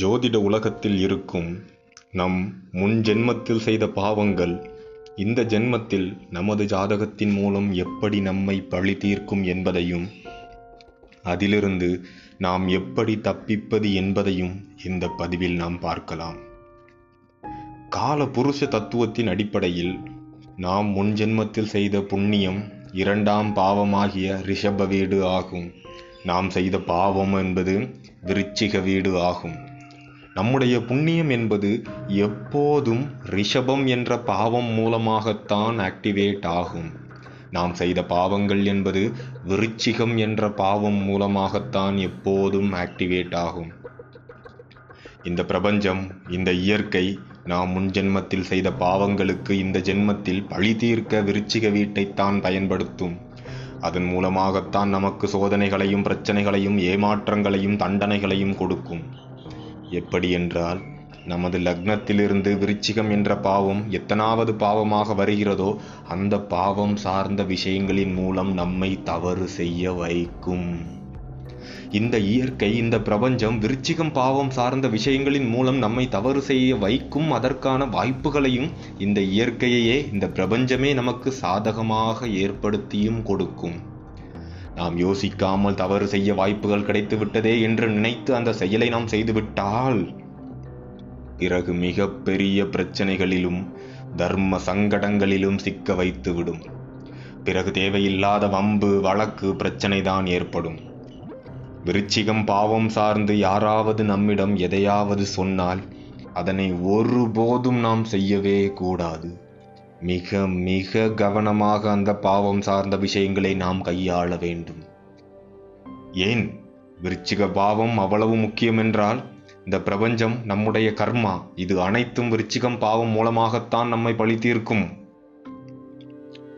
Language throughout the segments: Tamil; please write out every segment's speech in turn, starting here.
ஜோதிட உலகத்தில் இருக்கும் நம் முன் ஜென்மத்தில் செய்த பாவங்கள் இந்த ஜென்மத்தில் நமது ஜாதகத்தின் மூலம் எப்படி நம்மை பழி தீர்க்கும் என்பதையும் அதிலிருந்து நாம் எப்படி தப்பிப்பது என்பதையும் இந்த பதிவில் நாம் பார்க்கலாம். கால புருஷ தத்துவத்தின் அடிப்படையில் நாம் முன் ஜென்மத்தில் செய்த புண்ணியம் இரண்டாம் பாவமாகிய ரிஷப வீடு ஆகும். நாம் செய்த பாவம் என்பது விருச்சிக வீடு ஆகும். நம்முடைய புண்ணியம் என்பது எப்போதும் ரிஷபம் என்ற பாவம் மூலமாகத்தான் ஆக்டிவேட் ஆகும். நாம் செய்த பாவங்கள் என்பது விருச்சிகம் என்ற பாவம் மூலமாகத்தான் எப்போதும் ஆக்டிவேட் ஆகும். இந்த பிரபஞ்சம் இந்த இயற்கை நாம் முன் ஜென்மத்தில் செய்த பாவங்களுக்கு இந்த ஜென்மத்தில் பழி தீர்க்க விருச்சிக வீட்டைத்தான் பயன்படுத்தும். அதன் மூலமாகத்தான் நமக்கு சோதனைகளையும் பிரச்சனைகளையும் ஏமாற்றங்களையும் தண்டனைகளையும் கொடுக்கும். எப்படி என்றால் நமது லக்னத்திலிருந்து விருச்சிகம் என்ற பாவம் எத்தனாவது பாவமாக வருகிறதோ அந்த பாவம் சார்ந்த விஷயங்களின் மூலம் நம்மை தவறு செய்ய வைக்கும். இந்த இயற்கை இந்த பிரபஞ்சம் விருச்சிகம் பாவம் சார்ந்த விஷயங்களின் மூலம் நம்மை தவறு செய்ய வைக்கும் அதற்கான வாய்ப்புகளையும் இந்த இயற்கையையே இந்த பிரபஞ்சமே நமக்கு சாதகமாக ஏற்படுத்தியும் கொடுக்கும். நாம் யோசிக்காமல் தவறு செய்ய வாய்ப்புகள் கிடைத்து விட்டதே என்று நினைத்து அந்த செயலை நாம் செய்துவிட்டால் பிறகு மிக பெரிய பிரச்சனைகளிலும் தர்ம சங்கடங்களிலும் சிக்க வைத்துவிடும். பிறகு தேவையில்லாத வம்பு வழக்கு பிரச்சனைதான் ஏற்படும். விருச்சிகம் பாவம் சார்ந்து யாராவது நம்மிடம் எதையாவது சொன்னால் அதனை ஒருபோதும் நாம் செய்யவே கூடாது. மிக மிக கவனமாக அந்த பாவம் சார்ந்த விஷயங்களை நாம் கையாள வேண்டும். ஏன்? விருச்சிக பாவம் அவ்வளவு முக்கியம் என்றால் இந்த பிரபஞ்சம் நம்முடைய கர்மா. இது அனைத்தும் விருச்சிகம் பாவம் மூலமாகத்தான் நம்மை பழி தீர்க்கும்.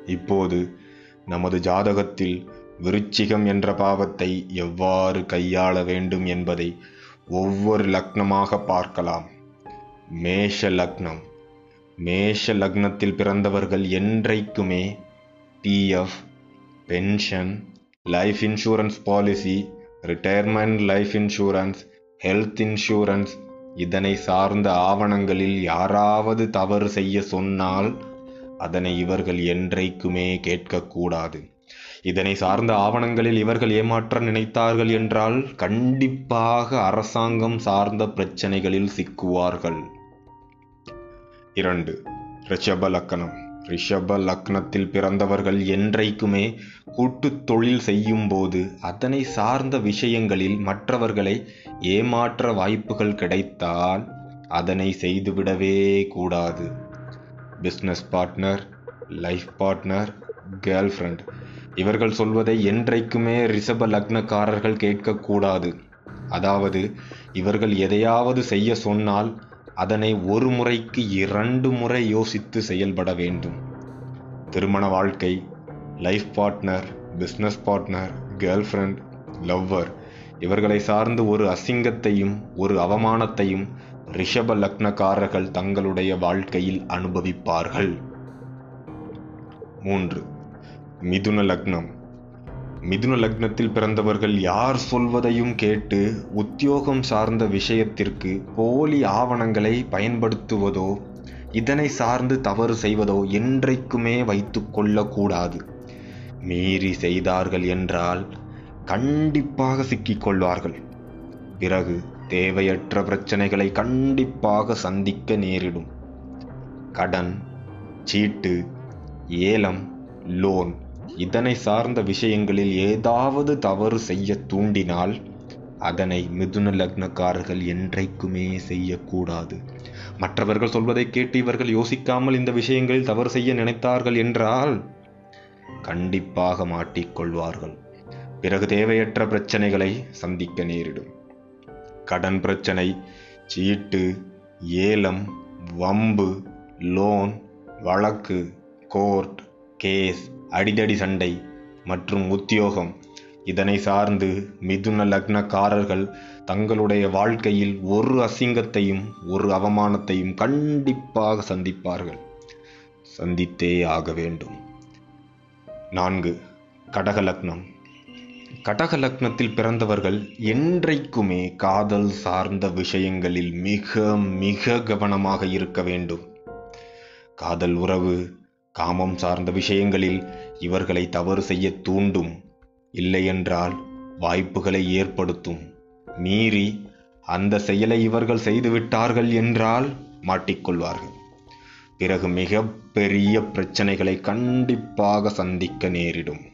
இப்போது நமது ஜாதகத்தில் விருச்சிகம் என்ற பாவத்தை எவ்வாறு கையாள வேண்டும் என்பதை ஒவ்வொரு லக்னமாக பார்க்கலாம். மேஷ லக்னம். மேஷ லக்னத்தில் பிறந்தவர்கள் என்றைக்குமே PF pension life insurance policy retirement life insurance health insurance இதனை சார்ந்த ஆவணங்களில் யாராவது தவறு செய்ய சொன்னால் அதனை இவர்கள் என்றைக்குமே கேட்கக்கூடாது. இதனை சார்ந்த ஆவணங்களில் இவர்கள் ஏமாற்ற நினைத்தார்கள் என்றால் கண்டிப்பாக அரசாங்கம் சார்ந்த பிரச்சனைகளில் சிக்குவார்கள். இரண்டு. ரிஷப லக்கணம் ரிஷப லக்னத்தில் பிறந்தவர்கள் என்றைக்குமே கூட்டு தொழில் செய்யும் போது அதனை சார்ந்த விஷயங்களில் மற்றவர்களை ஏமாற்ற வாய்ப்புகள் கிடைத்தால் அதனை செய்துவிடவே கூடாது. Business partner life partner girlfriend இவர்கள் சொல்வதை என்றைக்குமே ரிஷப லக்னக்காரர்கள் கேட்கக்கூடாது. அதாவது இவர்கள் எதையாவது செய்ய சொன்னால் அதனை ஒரு முறைக்கு இரண்டு முறை யோசித்து செயல்பட வேண்டும். திருமண வாழ்க்கை life partner business partner girlfriend lover இவர்களை சார்ந்து ஒரு அசிங்கத்தையும் ஒரு அவமானத்தையும் ரிஷப லக்னக்காரர்கள் தங்களுடைய வாழ்க்கையில் அனுபவிப்பார்கள். மூன்று மிதுன லக்னம். மிதுன லக்னத்தில் பிறந்தவர்கள் யார் சொல்வதையும் கேட்டு உத்தியோகம் சார்ந்த விஷயத்திற்கு போலி ஆவணங்களை பயன்படுத்துவதோ இதனை சார்ந்து தவறு செய்வதோ என்றைக்குமே வைத்து கொள்ளக்கூடாது. மீறி செய்தார்கள் என்றால் கண்டிப்பாக சிக்கிக்கொள்வார்கள் பிறகு தேவையற்ற பிரச்சனைகளை கண்டிப்பாக சந்திக்க நேரிடும். கடன் சீட்டு ஏலம் லோன் இதனை சார்ந்த விஷயங்களில் ஏதாவது தவறு செய்ய தூண்டினால் அதனை மிதுன லக்னக்காரர்கள் என்றைக்குமே செய்யக்கூடாது. மற்றவர்கள் சொல்வதை கேட்டு இவர்கள் யோசிக்காமல் இந்த விஷயங்களில் தவறு செய்ய நினைத்தார்கள் என்றால் கண்டிப்பாக மாட்டிக்கொள்வார்கள் பிறகு தேவையற்ற பிரச்சனைகளை சந்திக்க நேரிடும். கடன் பிரச்சனை சீட்டு ஏலம் வம்பு லோன் வழக்கு கோர்ட் கேஸ் அடிதடி சண்டை மற்றும் உத்தியோகம். இதனை சார்ந்து மிதுன லக்னக்காரர்கள் தங்களுடைய வாழ்க்கையில் ஒரு அசிங்கத்தையும் ஒரு அவமானத்தையும் கண்டிப்பாக சந்திப்பார்கள். சந்தித்தே ஆக வேண்டும். நான்கு கடக லக்னம். கடக லக்னத்தில் பிறந்தவர்கள் என்றைக்குமே காதல் சார்ந்த விஷயங்களில் மிக மிக கவனமாக இருக்க வேண்டும். காதல் உறவு காமம் சார்ந்த விஷயங்களில் இவர்களை தவறு செய்ய தூண்டும். இல்லையென்றால் வாய்ப்புகளை ஏற்படுத்தும். மீறி அந்த செயலை இவர்கள் செய்துவிட்டார்கள் என்றால் மாட்டிக்கொள்வார்கள். பிறகு மிக பெரிய பிரச்சனைகளை கண்டிப்பாக சந்திக்க நேரிடும்.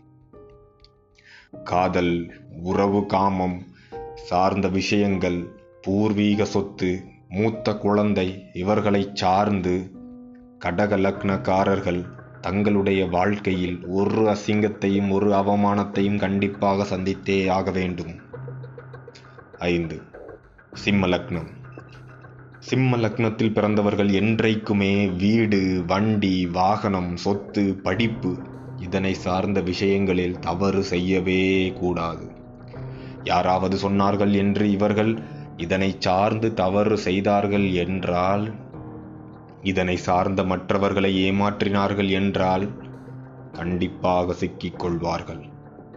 காதல் உறவு காமம் சார்ந்த விஷயங்கள் பூர்வீக சொத்து மூத்த குழந்தை இவர்களை சார்ந்து கடக லக்னக்காரர்கள் தங்களுடைய வாழ்க்கையில் ஒரு அசிங்கத்தையும் ஒரு அவமானத்தையும் கண்டிப்பாக சந்தித்தே ஆக வேண்டும். ஐந்து. சிம்ம லக்னம். சிம்ம லக்னத்தில் பிறந்தவர்கள் என்றைக்குமே வீடு வண்டி வாகனம் சொத்து படிப்பு இதனை சார்ந்த விஷயங்களில் தவறு செய்யவே கூடாது. யாராவது சொன்னார்கள் என்று இவர்கள் இதனை சார்ந்து தவறு செய்தார்கள் என்றால் இதனை சார்ந்த மற்றவர்களை ஏமாற்றினார்கள் என்றால் கண்டிப்பாக சிக்கிக் கொள்வார்கள்.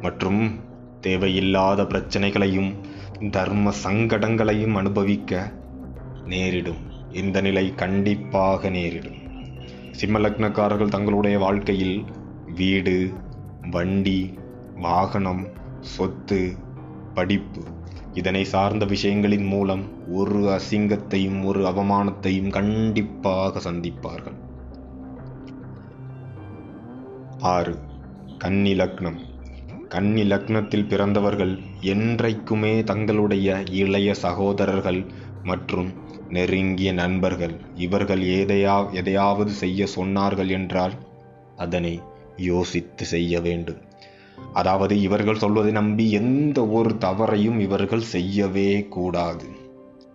மற்றும் தேவையில்லாத பிரச்சனைகளையும் தர்ம சங்கடங்களையும் அனுபவிக்க நேரிடும். இந்த நிலை கண்டிப்பாக நேரிடும். சிம்மலக்னக்காரர்கள் தங்களுடைய வாழ்க்கையில் வீடு வண்டி வாகனம் சொத்து படிப்பு இதனை சார்ந்த விஷயங்களின் மூலம் ஒரு அசிங்கத்தையும் ஒரு அவமானத்தையும் கண்டிப்பாக சந்திப்பார்கள். ஆறு. கன்னி லக்னம் கன்னி லக்னத்தில் பிறந்தவர்கள் என்றைக்குமே தங்களுடைய இளைய சகோதரர்கள் மற்றும் நெருங்கிய நண்பர்கள் இவர்கள் எதையா எதையாவது செய்ய சொன்னார்கள் என்றால் அதனை யோசித்து செய்ய வேண்டும். அதாவது இவர்கள் சொல்வதை நம்பி எந்த ஒரு தவறையும் இவர்கள் செய்யவே கூடாது.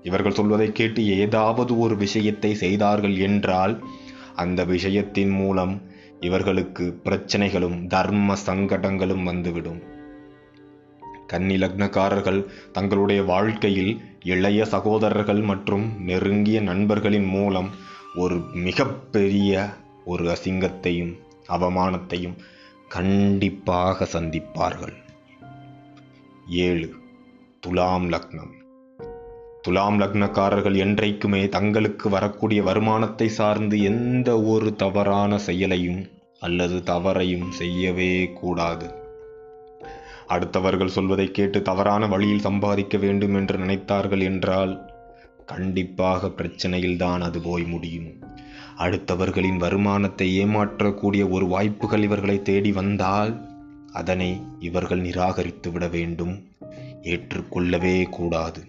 இவர்கள் சொல்வதை கேட்டு ஏதாவது ஒரு விஷயத்தை செய்தார்கள் என்றால் அந்த விஷயத்தின் மூலம் இவர்களுக்கு பிரச்சனைகளும் தர்ம சங்கடங்களும் வந்துவிடும். கன்னி லக்னக்காரர்கள் தங்களுடைய வாழ்க்கையில் இளைய சகோதரர்கள் மற்றும் நெருங்கிய நண்பர்களின் மூலம் ஒரு மிகப்பெரிய ஒரு அசிங்கத்தையும் அவமானத்தையும் கண்டிப்பாக சந்திப்பார்கள். ஏழு துலாம் லக்னம். துலாம் லக்னக்காரர்கள் என்றைக்குமே தங்களுக்கு வரக்கூடிய வருமானத்தை சார்ந்து எந்த ஒரு தவறான செயலையும் அல்லது தவறையும் செய்யவே கூடாது. அடுத்தவர்கள் சொல்வதை கேட்டு தவறான வழியில் சம்பாதிக்க வேண்டும் என்று நினைத்தார்கள் என்றால் கண்டிப்பாக பிரச்சனையில்தான் அது போய் முடியும். அடுத்தவர்களின் வருமானத்தை ஏமாற்றக்கூடிய ஒரு வாய்ப்புகள் இவர்களை தேடி வந்தால் அதனை இவர்கள் நிராகரித்து விட வேண்டும். ஏற்றுக்கொள்ளவே கூடாது.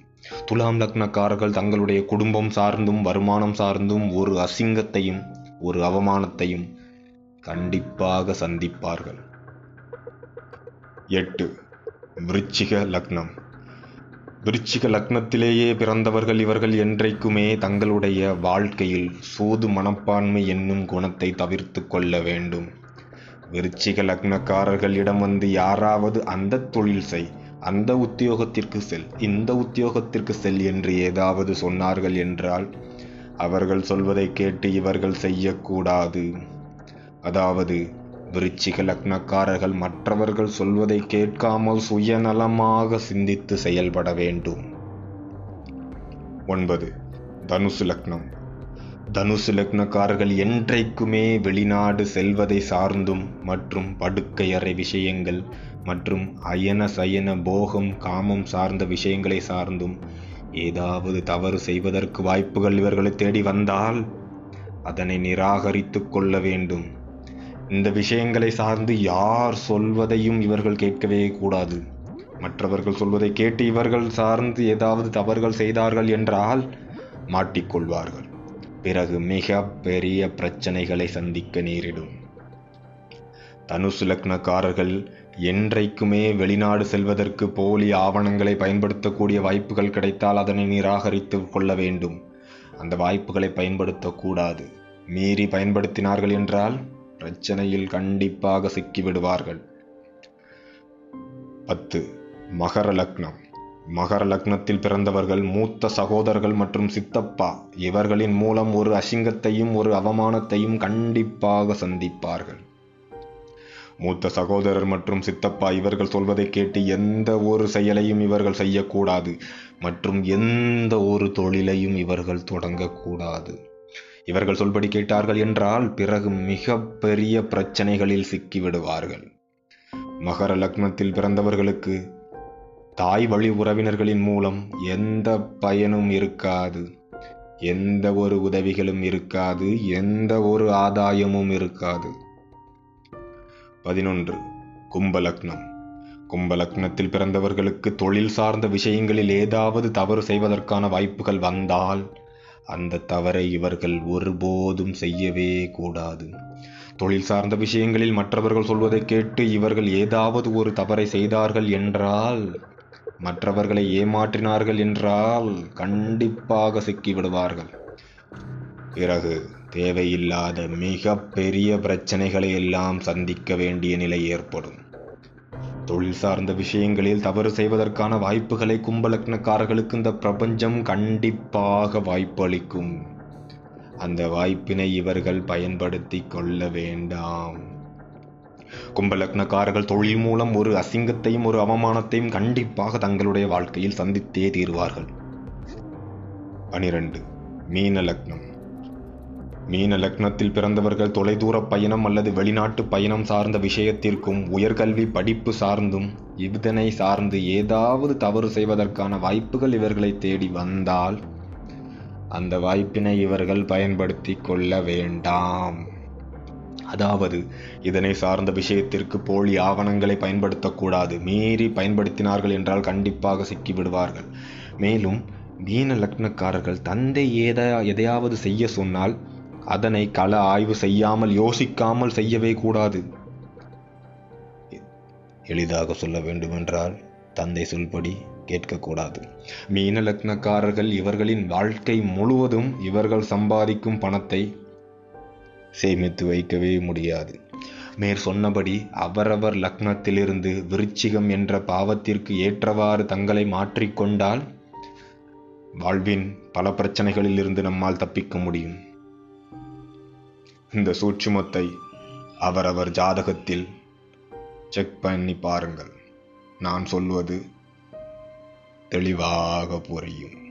துலாம் லக்னக்காரர்கள் தங்களுடைய குடும்பம் சார்ந்தும் வருமானம் சார்ந்தும் ஒரு அசிங்கத்தையும் ஒரு அவமானத்தையும் கண்டிப்பாக சந்திப்பார்கள். எட்டு விருச்சிக லக்னம். விருச்சிக லக்னத்திலேயே பிறந்தவர்கள் இவர்கள் என்றைக்குமே தங்களுடைய வாழ்க்கையில் சூது மனப்பான்மை என்னும் குணத்தை தவிர்த்து கொள்ள வேண்டும். விருச்சிக லக்னக்காரர்களிடம் வந்து யாராவது அந்த தொழில் செய் அந்த உத்தியோகத்திற்கு செல் இந்த உத்தியோகத்திற்கு செல் என்று ஏதாவது சொன்னார்கள் என்றால் அவர்கள் சொல்வதை கேட்டு இவர்கள் செய்யக்கூடாது. அதாவது விருச்சிக லக்னக்காரர்கள் மற்றவர்கள் சொல்வதை கேட்காமல் சுயநலமாக சிந்தித்து செயல்பட வேண்டும். ஒன்பது. தனுசு லக்னம். தனுசு லக்னக்காரர்கள் என்றைக்குமே வெளிநாடு செல்வதை சார்ந்தும் மற்றும் படுக்கையறை விஷயங்கள் மற்றும் அயன சயன போகம் காமம் சார்ந்த விஷயங்களை சார்ந்தும் ஏதாவது தவறு செய்வதற்கு வாய்ப்புகள் இவர்களை தேடி வந்தால் அதனை நிராகரித்து கொள்ள வேண்டும். இந்த விஷயங்களை சார்ந்து யார் சொல்வதையும் இவர்கள் கேட்கவே கூடாது. மற்றவர்கள் சொல்வதை கேட்டு இவர்கள் சார்ந்து ஏதாவது தவறுகள் செய்தார்கள் என்றால் மாட்டிக்கொள்வார்கள். பிறகு மிக பெரிய பிரச்சனைகளை சந்திக்க நேரிடும். தனுசு லக்னக்காரர்கள் என்றைக்குமே வெளிநாடு செல்வதற்கு போலி ஆவணங்களை பயன்படுத்தக்கூடிய வாய்ப்புகள் கிடைத்தால் அதனை நிராகரித்து கொள்ள வேண்டும். அந்த வாய்ப்புகளை பயன்படுத்தக்கூடாது. மீறி பயன்படுத்தினார்கள் என்றால் பிரச்சனையில் கண்டிப்பாக சிக்கிவிடுவார்கள். பத்து மகர லக்னம். மகர லக்னத்தில் பிறந்தவர்கள் மூத்த சகோதரர்கள் மற்றும் சித்தப்பா இவர்களின் மூலம் ஒரு அசிங்கத்தையும் ஒரு அவமானத்தையும் கண்டிப்பாக சந்திப்பார்கள். மூத்த சகோதரர் மற்றும் சித்தப்பா இவர்கள் சொல்வதை கேட்டு எந்த ஒரு செயலையும் இவர்கள் செய்யக்கூடாது மற்றும் எந்த ஒரு தொழிலையும் இவர்கள் தொடங்கக்கூடாது. இவர்கள் சொல்படி கேட்டார்கள் என்றால் பிறகு மிக பெரிய பிரச்சனைகளில் சிக்கிவிடுவார்கள். மகர லக்னத்தில் பிறந்தவர்களுக்கு தாய் வழி உறவினர்களின் மூலம் எந்த பயனும் இருக்காது. எந்த ஒரு உதவிகளும் இருக்காது. எந்த ஒரு ஆதாயமும் இருக்காது. பதினொன்று. கும்பலக்னம் கும்பலக்னத்தில் பிறந்தவர்களுக்கு தொழில் சார்ந்த விஷயங்களில் ஏதாவது தவறு செய்வதற்கான வாய்ப்புகள் வந்தால் அந்த தவறை இவர்கள் ஒருபோதும் செய்யவே கூடாது. தொழில் சார்ந்த விஷயங்களில் மற்றவர்கள் சொல்வதை கேட்டு இவர்கள் ஏதாவது ஒரு தவறை செய்தார்கள் என்றால் மற்றவர்களை ஏமாற்றினார்கள் என்றால் கண்டிப்பாக சிக்கிவிடுவார்கள். பிறகு தேவையில்லாத மிக பெரிய பிரச்சனைகளை எல்லாம் சந்திக்க வேண்டிய நிலை ஏற்படும். தொழில் சார்ந்த விஷயங்களில் தவறு செய்வதற்கான வாய்ப்புகளை கும்பலக்னக்காரர்களுக்கு இந்த பிரபஞ்சம் கண்டிப்பாக வாய்ப்பளிக்கும். அந்த வாய்ப்பினை இவர்கள் பயன்படுத்தி கொள்ள வேண்டாம். கும்பலக்னக்காரர்கள் தொழில் மூலம் ஒரு அசிங்கத்தையும் ஒரு அவமானத்தையும் கண்டிப்பாக தங்களுடைய வாழ்க்கையில் சந்தித்தே தீர்வார்கள். பனிரெண்டு. மீன லக்னம். மீன லக்னத்தில் பிறந்தவர்கள் தொலைதூர பயணம் அல்லது வெளிநாட்டு பயணம் சார்ந்த விஷயத்திற்கும் உயர்கல்வி படிப்பு சார்ந்தும் இதனை சார்ந்து ஏதாவது தவறு செய்வதற்கான வாய்ப்புகள் இவர்களை தேடி வந்தால் அந்த வாய்ப்பினை இவர்கள் பயன்படுத்தி கொள்ள வேண்டாம். அதாவது இதனை சார்ந்த விஷயத்திற்கு போலி ஆவணங்களை பயன்படுத்தக்கூடாது. மீறி பயன்படுத்தினார்கள் என்றால் கண்டிப்பாக சிக்கிவிடுவார்கள். மேலும் மீன லக்னக்காரர்கள் தந்தை ஏதா எதையாவது செய்ய சொன்னால் அதனை கள ஆய்வு செய்யாமல் யோசிக்காமல் செய்யவே கூடாது. எளிதாக சொல்ல வேண்டுமென்றால் தந்தை சொல்படி கேட்கக்கூடாது. மீன லக்னக்காரர்கள் இவர்களின் வாழ்க்கை முழுவதும் இவர்கள் சம்பாதிக்கும் பணத்தை சேமித்து வைக்கவே முடியாது. மேற் சொன்னபடி அவரவர் லக்னத்திலிருந்து விருச்சிகம் என்ற பாவத்திற்கு ஏற்றவாறு தங்களை மாற்றிக்கொண்டால் வாழ்வின் பல பிரச்சனைகளில் இருந்து நம்மால் தப்பிக்க முடியும். இந்த சூட்சுமத்தை அவரவர் ஜாதகத்தில் செக் பண்ணி பாருங்கள். நான் சொல்வது தெளிவாக புரியும்.